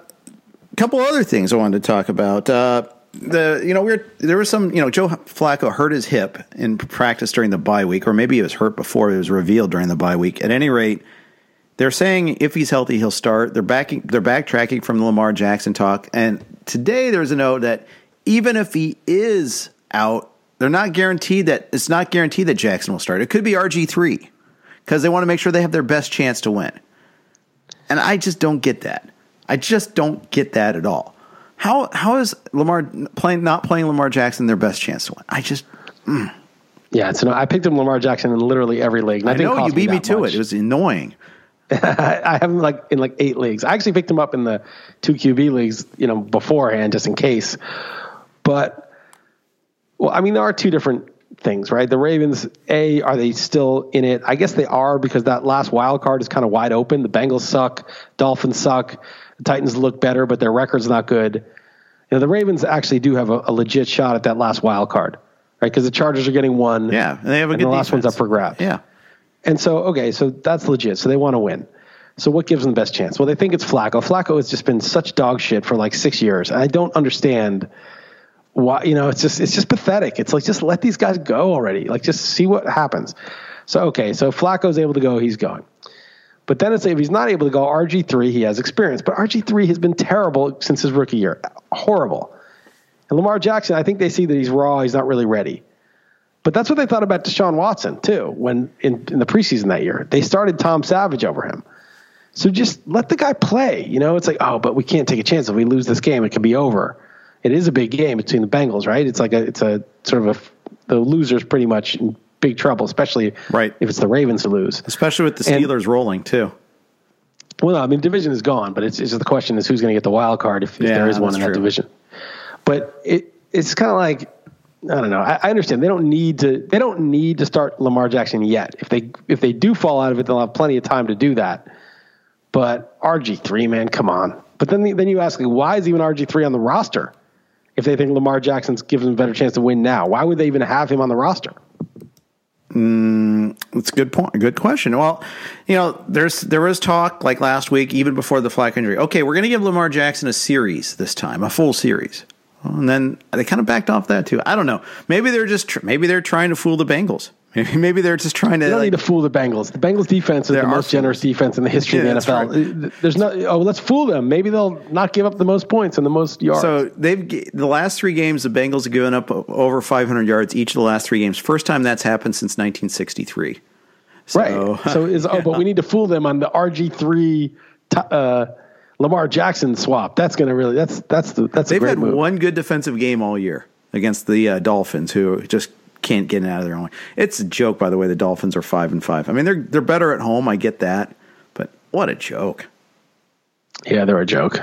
couple other things I wanted to talk about. Uh, the you know we're there was some you know Joe Flacco hurt his hip in practice during the bye week, or maybe he was hurt before it was revealed during the bye week. At any rate, they're saying if he's healthy, he'll start. They're backing they're backtracking from the Lamar Jackson talk, and today there's a note that even if he is out, they're not guaranteed that it's not guaranteed that Jackson will start. It could be RG three because they want to make sure they have their best chance to win. And I just don't get that. I just don't get that at all. How how is Lamar playing not playing Lamar Jackson their best chance to win? I just mm. yeah. So no, I picked him Lamar Jackson in literally every league. I know you beat me, me to much. it. It was annoying. *laughs* I have him like in like eight leagues. I actually picked him up in the two QB leagues, you know, beforehand just in case. But well, I mean, there are two different things, right? The Ravens, A, are they still in it? I guess they are because that last wild card is kind of wide open. The Bengals suck, Dolphins suck, the Titans look better, but their record's not good. You know, the Ravens actually do have a, a legit shot at that last wild card, right? Because the Chargers are getting one. Yeah, and they have a good. The last defense. one's up for grabs. Yeah, and so okay, so that's legit. So they want to win. So what gives them the best chance? Well, they think it's Flacco. Flacco has just been such dog shit for like six years, and I don't understand why you know it's just it's just pathetic. It's like just let these guys go already. Like just see what happens. So okay, so Flacco's able to go, he's going. But then it's if he's not able to go, RG three he has experience, but RG three has been terrible since his rookie year, horrible. And Lamar Jackson, I think they see that he's raw, he's not really ready. But that's what they thought about Deshaun Watson too. When in, in the preseason that year, they started Tom Savage over him. So just let the guy play. You know, it's like, oh, but we can't take a chance. If we lose this game, it could be over it is a big game between the Bengals, right? It's like a it's a sort of a the losers pretty much big trouble, especially right if it's the Ravens who lose, especially with the Steelers and, rolling too. Well, I mean, division is gone, but it's, it's the question is who's going to get the wild card if, if yeah, there is one in true. that division. But it it's kind of like I don't know. I, I, understand they don't need to. They don't need to start Lamar Jackson yet. If they if they do fall out of it, they'll have plenty of time to do that. But RG three, man, come on. But then then you ask, why is even RG three on the roster? if they think Lamar Jackson's gives them a better chance to win now? Why would they even have him on the roster? Mm, that's a good point. Good question. Well, you know, there's there was talk like last week, even before the Flacco injury. Okay, we're going to give Lamar Jackson a series this time, a full series, and then they kind of backed off that too. I don't know. Maybe they're just maybe they're trying to fool the Bengals. Maybe they're just trying to. You don't like, need to fool the Bengals. The Bengals defense is the most generous defense in the history yeah, of the NFL. Right. There's no. Oh, let's fool them. Maybe they'll not give up the most points and the most yards. So they've the last three games, the Bengals have given up over 500 yards each of the last three games. First time that's happened since 1963. So, right. So is oh, but we *laughs* need to fool them on the RG three. Uh, Lamar Jackson swap. That's going to really. That's that's the that's. They've had move. one good defensive game all year against the uh, Dolphins, who just can't get it out of their own way. It's a joke, by the way. The Dolphins are five and five. I mean, they're they're better at home. I get that, but what a joke. Yeah, they're a joke.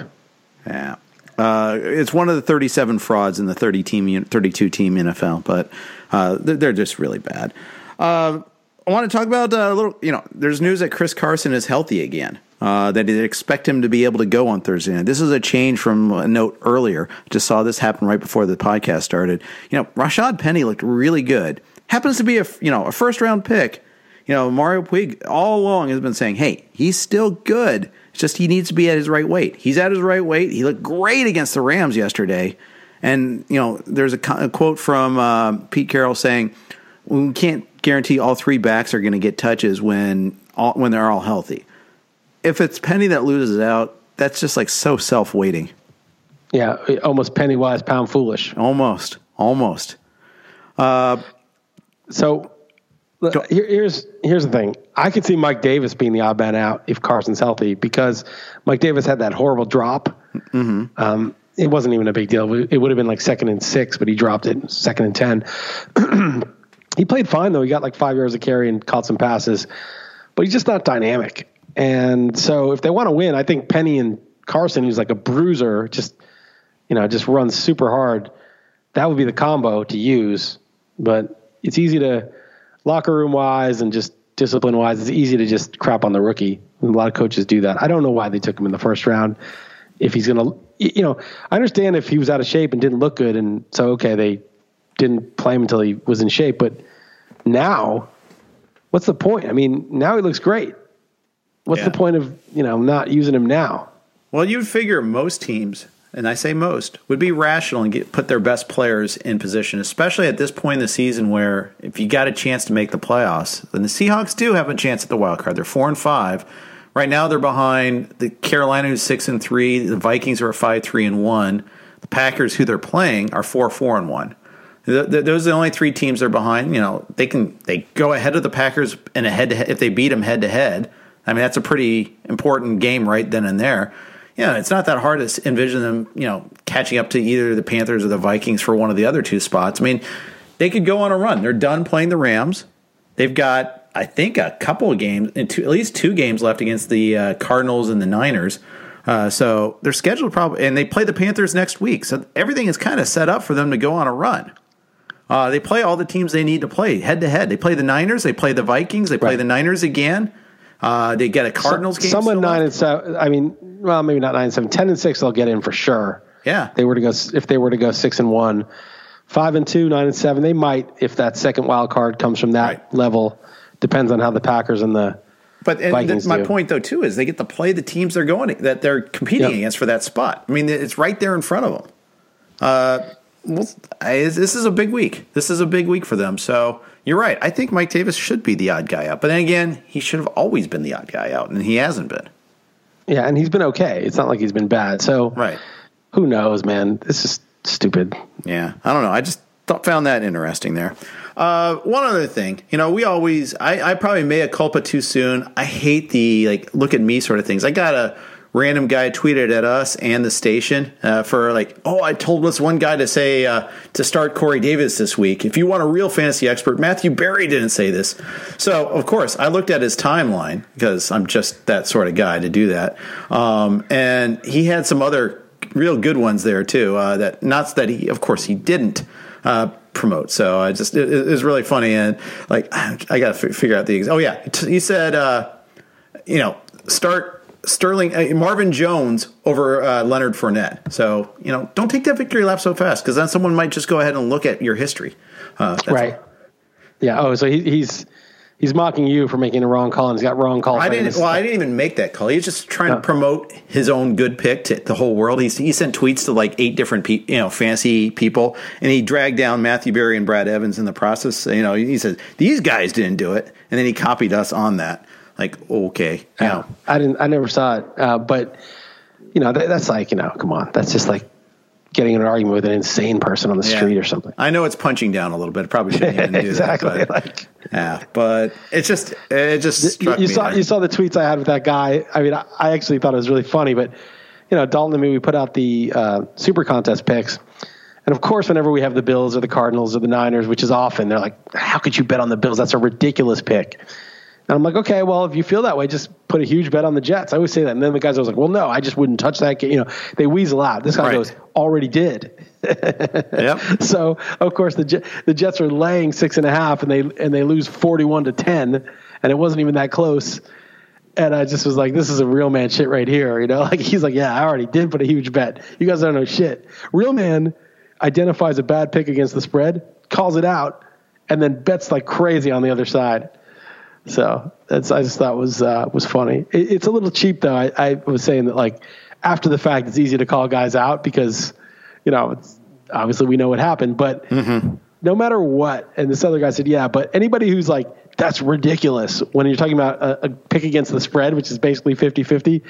Yeah, uh, it's one of the thirty-seven frauds in the thirty team, thirty-two team NFL, but uh, they're, they're, just really bad. Uh, I want to talk about uh, a little. You know, there's news that Chris Carson is healthy again uh, that they expect him to be able to go on Thursday night. This is a change from a note earlier. Just saw this happen right before the podcast started. You know, Rashad Penny looked really good. Happens to be a you know a first round pick. You know, Mario Puig all along has been saying, "Hey, he's still good. It's just he needs to be at his right weight. He's at his right weight. He looked great against the Rams yesterday." And you know, there's a, a quote from uh, Pete Carroll saying, "We can't guarantee all three backs are going to get touches when all, when they're all healthy." If it's Penny that loses out, that's just like so self weighting. Yeah, almost penny wise, pound foolish. Almost, almost. Uh, so here, here's here's the thing. I could see Mike Davis being the odd man out if Carson's healthy because Mike Davis had that horrible drop. Mm-hmm. Um, it wasn't even a big deal. It would have been like second and six, but he dropped it second and ten. *clears throat* he played fine though. He got like five yards of carry and caught some passes, but he's just not dynamic. And so if they want to win, I think Penny and Carson, who's like a bruiser, just you know, just runs super hard. That would be the combo to use. But it's easy to locker room wise and just discipline wise, it's easy to just crap on the rookie. A lot of coaches do that. I don't know why they took him in the first round. If he's gonna, you know, I understand if he was out of shape and didn't look good, and so okay, they didn't play him until he was in shape. But now, what's the point? I mean, now he looks great. What's yeah. the point of you know not using him now? Well, you'd figure most teams and I say most, would be rational and get, put their best players in position, especially at this point in the season where if you got a chance to make the playoffs, then the Seahawks do have a chance at the wild card. They're four and five. Right now, they're behind the Carolina, who's six and three. The Vikings are five, three and one. The Packers, who they're playing, are four, four and one. The, the, those are the only three teams they're behind. You know, they can they go ahead of the Packers in a head to head if they beat them head to head. I mean, that's a pretty important game right then and there. You know, it's not that hard to envision them, you know, catching up to either the Panthers or the Vikings for one of the other two spots. I mean, they could go on a run. They're done playing the Rams. They've got, I think, a couple of games, two, at least two games left against the uh, Cardinals and the Niners. Uh, so they're scheduled probably, and they play the Panthers next week. So everything is kind of set up for them to go on a run. Uh, they play all the teams they need to play head to head. They play the Niners, they play the Vikings, they play right. the Niners again. Uh, they get a Cardinals so, game. Someone nine and seven. I mean, well, maybe not nine and seven. Ten and six, they'll get in for sure. Yeah, they were to go if they were to go six and one, five and two, nine and seven. They might if that second wild card comes from that right. level. Depends on how the Packers and the but and my do. point though too is they get to play the teams they're going that they're competing yep. against for that spot. I mean, it's right there in front of them. Uh, well, this is a big week. This is a big week for them. So you're right. I think Mike Davis should be the odd guy out. But then again, he should have always been the odd guy out, and he hasn't been. Yeah, and he's been okay. It's not like he's been bad. So right. Who knows, man? This is stupid. Yeah, I don't know. I just thought, found that interesting there. Uh, one other thing, you know, we always, I, I probably made a culpa too soon. I hate the like look at me sort of things. I got a random guy tweeted at us and the station uh, for like, oh, I told this one guy to say uh, to start Corey Davis this week. If you want a real fantasy expert, Matthew Berry didn't say this. So of course, I looked at his timeline because I'm just that sort of guy to do that, um, and he had some other real good ones there too. Uh, that not that he, of course, he didn't. Uh, promote so I just it, it, was really funny and like *sighs* I got to f- figure out the oh yeah he said uh, you know start Sterling uh, Marvin Jones over uh, Leonard Fournette. So you know, don't take that victory lap so fast because then someone might just go ahead and look at your history. Uh, right. All. Yeah. Oh, so he, he's he's mocking you for making a wrong call, and he's got wrong call. I didn't. Well, I didn't even make that call. He's just trying to promote his own good pick to the whole world. He's, he sent tweets to like eight different pe- you know fancy people, and he dragged down Matthew Berry and Brad Evans in the process. You know, he says these guys didn't do it, and then he copied us on that like okay. Yeah. I didn't i never saw it. Uh, but you know that, that's like you know come on. That's just like getting in an argument with an insane person on the yeah. street or something. I know it's punching down a little bit. Probably shouldn't even do *laughs* exactly that but, like, yeah. But it's just it just you, saw you saw the tweets i had with that guy. I mean I, I, actually thought it was really funny but you know dalton and me we put out the uh, super contest picks. And of course, whenever we have the Bills or the Cardinals or the Niners, which is often, they're like, "How could you bet on the Bills? That's a ridiculous pick." And I'm like, okay, well, if you feel that way, just put a huge bet on the Jets. I always say that. And then the guys I was like, well, no, I just wouldn't touch that. You know, they weasel out. This guy right. goes, already did. *laughs* yep. So of course the the Jets are laying six and a half, and they and they lose forty one to ten, and it wasn't even that close. And I just was like, this is a real man shit right here. You know, *laughs* like he's like, yeah, I already did put a huge bet. You guys don't know shit. Real man identifies a bad pick against the spread, calls it out, and then bets like crazy on the other side. So that's I just thought was uh, was funny. It, it's a little cheap though. I, I, was saying that like after the fact, it's easy to call guys out because you know it's obviously we know what happened, but. Mm-hmm. No matter what, and this other guy said, "Yeah, but anybody who's like, that's ridiculous when you're talking about a, a pick against the spread, which is basically 50 50,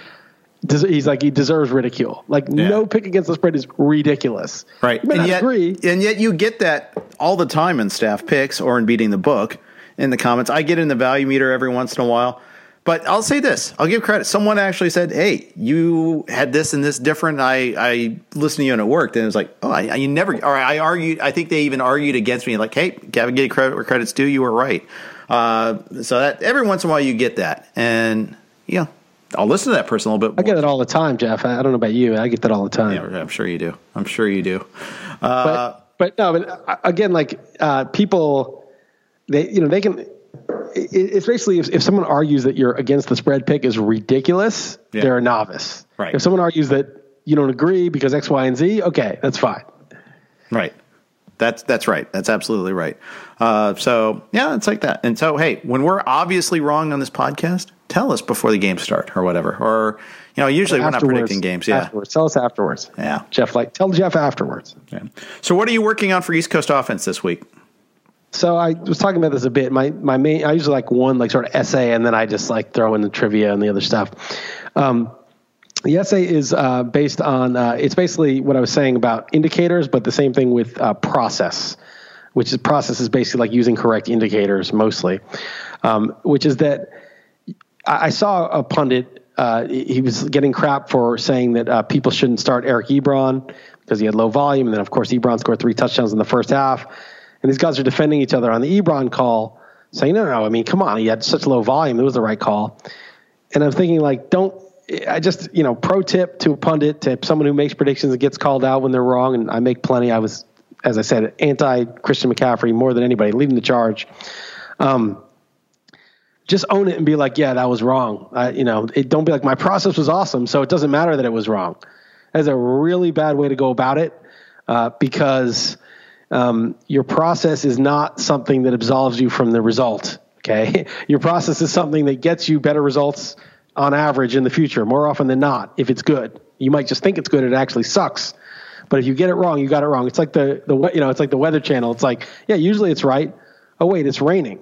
he's like he deserves ridicule. Like yeah. no pick against the spread is ridiculous. Right. and yet, agree. And yet you get that all the time in staff picks or in beating the book in the comments. I get in the value meter every once in a while. But I'll say this: I'll give credit. Someone actually said, "Hey, you had this and this different." I I listened to you and it worked, and it was like, "Oh, I, you never." Or I argued. I think they even argued against me, like, "Hey, Gavin, get credit where credit's due. You were right." Uh, so that every once in a while you get that, and yeah, I'll listen to that person a little bit. More. I get it all the time, Jeff. I don't know about you. I get that all the time. Yeah, I'm sure you do. I'm sure you do. Uh, but but no, but uh, again, like uh, people, they you know they can it's basically if, if someone argues that you're against the spread pick is ridiculous, yeah. they're a novice. Right. If someone argues that you don't agree because X, Y, and Z, okay, that's fine. Right. That's that's right. That's absolutely right. Uh, so yeah, it's like that. And so hey, when we're obviously wrong on this podcast, tell us before the game start or whatever. Or you know, usually we're not predicting games. Yeah, afterwards. tell us afterwards. Yeah, Jeff, like tell Jeff afterwards. Yeah. So, what are you working on for East Coast offense this week? So I was talking about this a bit. My my main I usually like one like sort of essay, and then I just like throw in the trivia and the other stuff. Um, the essay is uh, based on uh, it's basically what I was saying about indicators, but the same thing with uh, process, which is process is basically like using correct indicators mostly, um, which is that I, I saw a pundit. Uh, he was getting crap for saying that uh, people shouldn't start Eric Ebron because he had low volume, and then of course Ebron scored three touchdowns in the first half, and these guys are defending each other on the Ebron call, saying no, no, I mean come on, he had such low volume, it was the right call, and I'm thinking like don't I just, you know, pro tip to a pundit, to someone who makes predictions and gets called out when they're wrong, and I make plenty. I was, as I said, anti Christian McCaffrey more than anybody, leading the charge. Um, just own it and be like, yeah, that was wrong. I, you know, it, don't be like my process was awesome, so it doesn't matter that it was wrong. That's a really bad way to go about it uh, because um, your process is not something that absolves you from the result. Okay, *laughs* your process is something that gets you better results on average in the future, more often than not, if it's good. You might just think it's good, it actually sucks. But if you get it wrong, you got it wrong. It's like the the you know, it's like the weather channel. It's like, yeah, usually it's right. Oh wait, it's raining,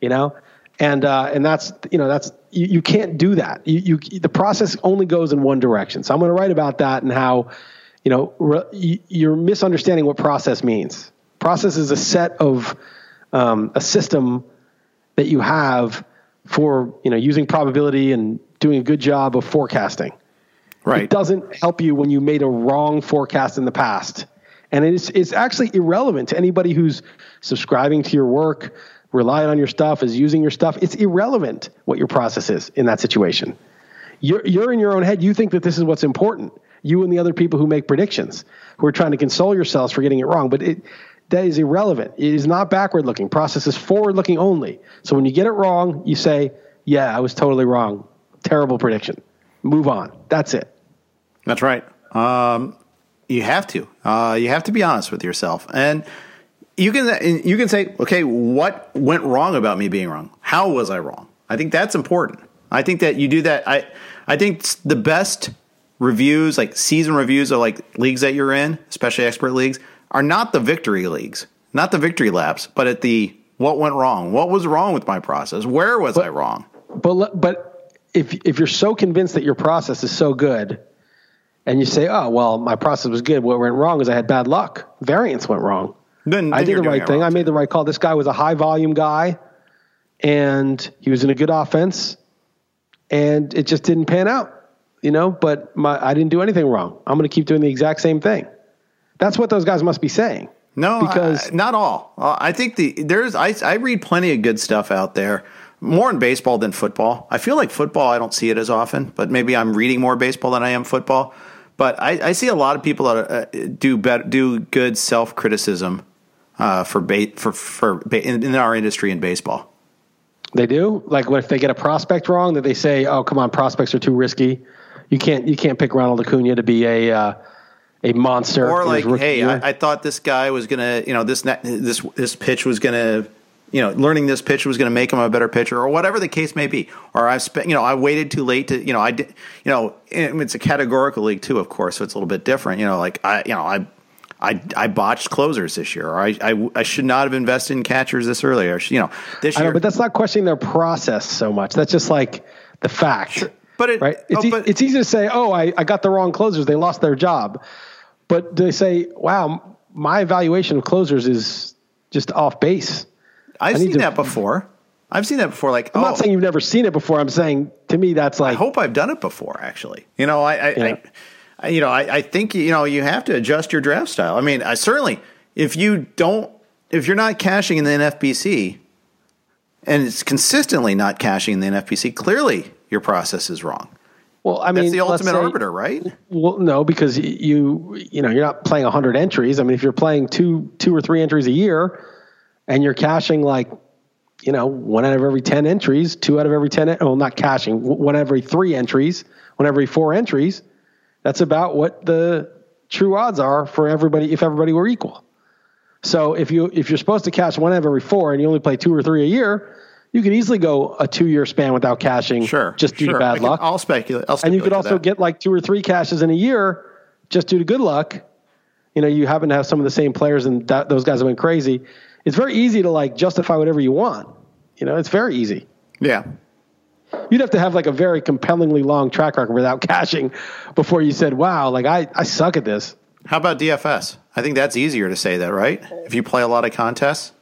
you know? And uh, and that's you know, that's you, you can't do that. You, you the process only goes in one direction. So I'm going to write about that and how you know, re, you're misunderstanding what process means. Process is a set of um, a system that you have for you know using probability and doing a good job of forecasting. Right. It doesn't help you when you made a wrong forecast in the past. And it's, it's actually irrelevant to anybody who's subscribing to your work, relying on your stuff, is using your stuff. It's irrelevant what your process is in that situation. You're, you're in your own head. You think that this is what's important. You and the other people who make predictions, who are trying to console yourselves for getting it wrong. But it, that is irrelevant. It is not backward looking. Process is forward looking only. So when you get it wrong, you say, yeah, I was totally wrong. Terrible prediction. Move on. That's it. That's right. Um, you have to. Uh, you have to be honest with yourself, and you can you can say, okay, what went wrong about me being wrong? How was I wrong? I think that's important. I think that you do that. I I think the best reviews, like season reviews of like leagues that you're in, especially expert leagues, are not the victory leagues, not the victory laps, but at the what went wrong, what was wrong with my process, where was but, I wrong? But but if if you're so convinced that your process is so good, and you say, "Oh, well, my process was good. What went wrong is I had bad luck. Variance went wrong. Then, then I did the right thing. I made the right call. This guy was a high volume guy, and he was in a good offense, and it just didn't pan out. You know, but my I didn't do anything wrong. I'm going to keep doing the exact same thing. That's what those guys must be saying. No, because I, not all. Uh, I think the there's I I read plenty of good stuff out there more in baseball than football. I feel like football, I don't see it as often, but maybe I'm reading more baseball than I am football. But I, I see a lot of people that uh, do better, do good self criticism uh, for ba- for for ba- in, in, our industry in baseball. They do like if they get a prospect wrong, that they say, "Oh, come on, prospects are too risky. You can't you can't pick Ronald Acuna to be a." Uh, a monster, or like, hey, I, I, thought this guy was gonna, you know, this this this pitch was gonna you know, learning this pitch was going to make him a better pitcher, or whatever the case may be. Or I've spent, you know, I waited too late to, you know, I did, you know, it's a categorical league too, of course, so it's a little bit different. You know, like I, you know, I, I, I botched closers this year, or I, I, I should not have invested in catchers this earlier. You know, this year. Know, but that's not questioning their process so much. That's just like the fact. Sure. But it, right? It's, oh, but, it's easy to say, oh, I, I got the wrong closers. They lost their job. But they say, wow, my evaluation of closers is just off base. I've seen to, that before. I've seen that before. Like, I'm oh, not saying you've never seen it before. I'm saying to me that's like. I hope I've done it before. Actually, you know, I, I, yeah. I you know, I, I, think you know you have to adjust your draft style. I mean, I certainly if you don't, if you're not cashing in the NFBC, and it's consistently not cashing in the NFBC, clearly your process is wrong. Well, I mean, that's the ultimate say, arbiter, right? Well, no, because you you know you're not playing 100 entries. I mean, if you're playing two two or three entries a year and you're cashing like you know one out of every 10 entries two out of every 10 well not cashing one out of every three entries one every four entries that's about what the true odds are for everybody if everybody were equal so if you if you're supposed to cash one out of every four and you only play two or three a year You could easily go a two year span without cashing, Sure. just due sure. to bad can- luck. I'll speculate. I'll and you could also that. get like two or three cashes in a year just due to good luck. You know, you happen to have some of the same players, and that, those guys have been crazy. It's very easy to like justify whatever you want. You know, it's very easy. Yeah. You'd have to have like a very compellingly long track record without *laughs* cashing before you said, "Wow, like I, I suck at this." How about DFS? I think that's easier to say that, right? If you play a lot of contests.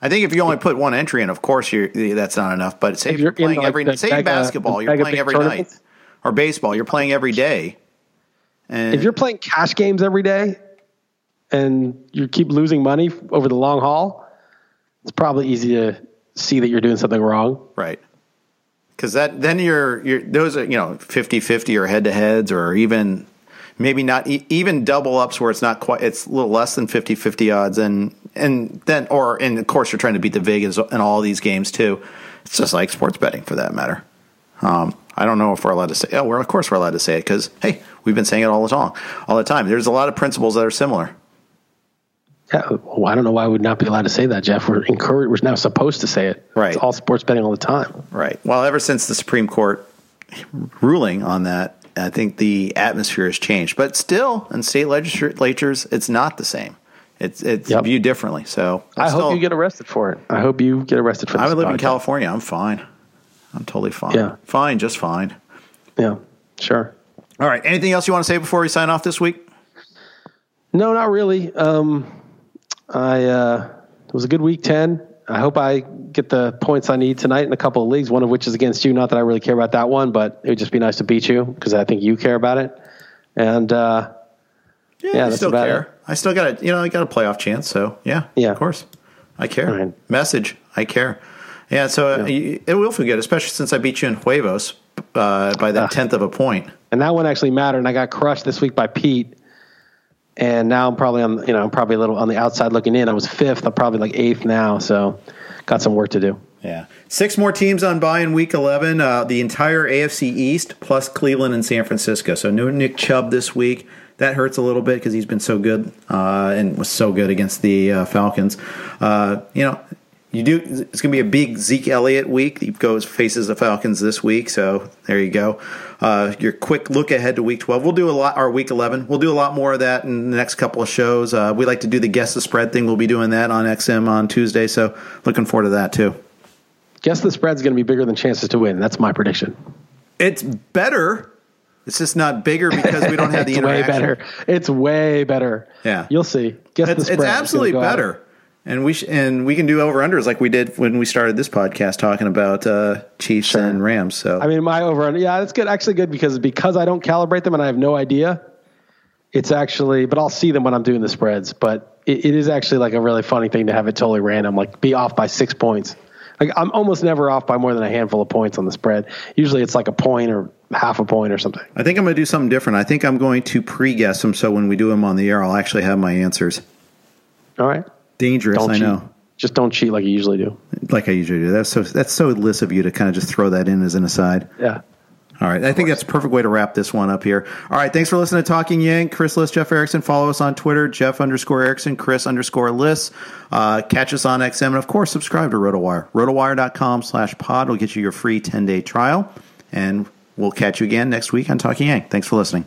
I think if you only put one entry in, of course, you're, that's not enough. But say If you're you're in, playing like, every the say basketball, you're playing every night, or baseball, you're playing every day. And If you're playing cash games every day and you keep losing money over the long haul, it's probably easy to see that you're doing something wrong. Right. Because that then you're you're those are you know 50-50 or head to heads or even maybe not e- even double ups where it's not quite it's a little less than 50-50 odds and and then or and of course you're trying to beat the Vegas in all these games too. It's just like sports betting for that matter. Um, I don't know if we're allowed to say. Oh, we're of course we're allowed to say it because hey, we've been saying it all the time, all the time. There's a lot of principles that are similar. Yeah, well, I don't know why we would not be allowed to say that, Jeff. We're encouraged. We're now supposed to say it. Right. It's all sports betting all the time. Right. Well, ever since the Supreme Court ruling on that, I think the atmosphere has changed. But still, in state legislatures, it's not the same. It's it's Yep. viewed differently. So I'm I hope still- you get arrested for it. I hope you get arrested for this. I would live in. California. I'm fine. I'm totally fine. Yeah. Fine, just fine. Yeah, sure. All right. Anything else you want to say before we sign off this week? No, not really. Um, I uh, it was a good week ten. I hope I get the points I need tonight in a couple of leagues. One of which is against you. Not that I really care about that one, but it would just be nice to beat you because I think you care about it. And uh, Yeah, Yeah, I still care. it. I still got a you know I got a playoff chance. So yeah, Yeah. of course, I care. Right. Message, I care. Yeah, so uh, it will feel good, especially since I beat you in Huevos uh, by that tenth of a point. and that one actually mattered. And I got crushed this week by Pete. And now I'm probably on, you know, I'm probably a little on the outside looking in. I was fifth. I'm probably like eighth now. So got some work to do. Yeah. Six more teams on bye in week 11. Uh, the entire AFC East plus Cleveland and San Francisco. So no Nick Chubb this week. That hurts a little bit because he's been so good uh, and was so good against the uh, Falcons. Uh, you know, you do. It's going to be a big Zeke Elliott week. He goes faces the Falcons this week. So there you go. Uh, your quick look ahead to week 12. We'll do a lot. Our week 11. We'll do a lot more of that in the next couple of shows. Uh, we like to do the guess the spread thing. We'll be doing that on XM on Tuesday. So looking forward to that too. Guess the spread's going to be bigger than chances to win. That's my prediction. It's better. It's just not bigger because we don't have *laughs* the it's way interaction. better. It's way better. Yeah. You'll see. Guess It's, the spread. it's absolutely go out. And we sh- and we can do over unders like we did when we started this podcast talking about uh, Chiefs and Rams. So I mean, my over under. Yeah, that's good. Actually, good because because I don't calibrate them and I have no idea. It's actually, but I'll see them when I'm doing the spreads. But it, it is actually like a really funny thing to have it totally random, like be off by six points. Like I'm almost never off by more than a handful of points on the spread. Usually it's like a point or half a point or something. I think I'm going to do something different. I think I'm going to pre-guess them so when we do them on the air, I'll actually have my answers. All right. Dangerous, Don't I cheat. know. Just don't cheat like you usually do. Like I usually do. That's so that's so Liss of you to kind of just throw that in as an aside. Yeah. All right. I think that's a perfect way to wrap this one up here. All right. Thanks for listening to Talking Yank. Chris Liss, Jeff Erickson. Follow us on Twitter, Jeff underscore Erickson, Chris underscore Liss. Uh, catch us on XM. And of course, subscribe to RotoWire. RotoWire.com slash pod will get you your free 10 day trial. And we'll catch you again next week on Talking Yank. Thanks for listening.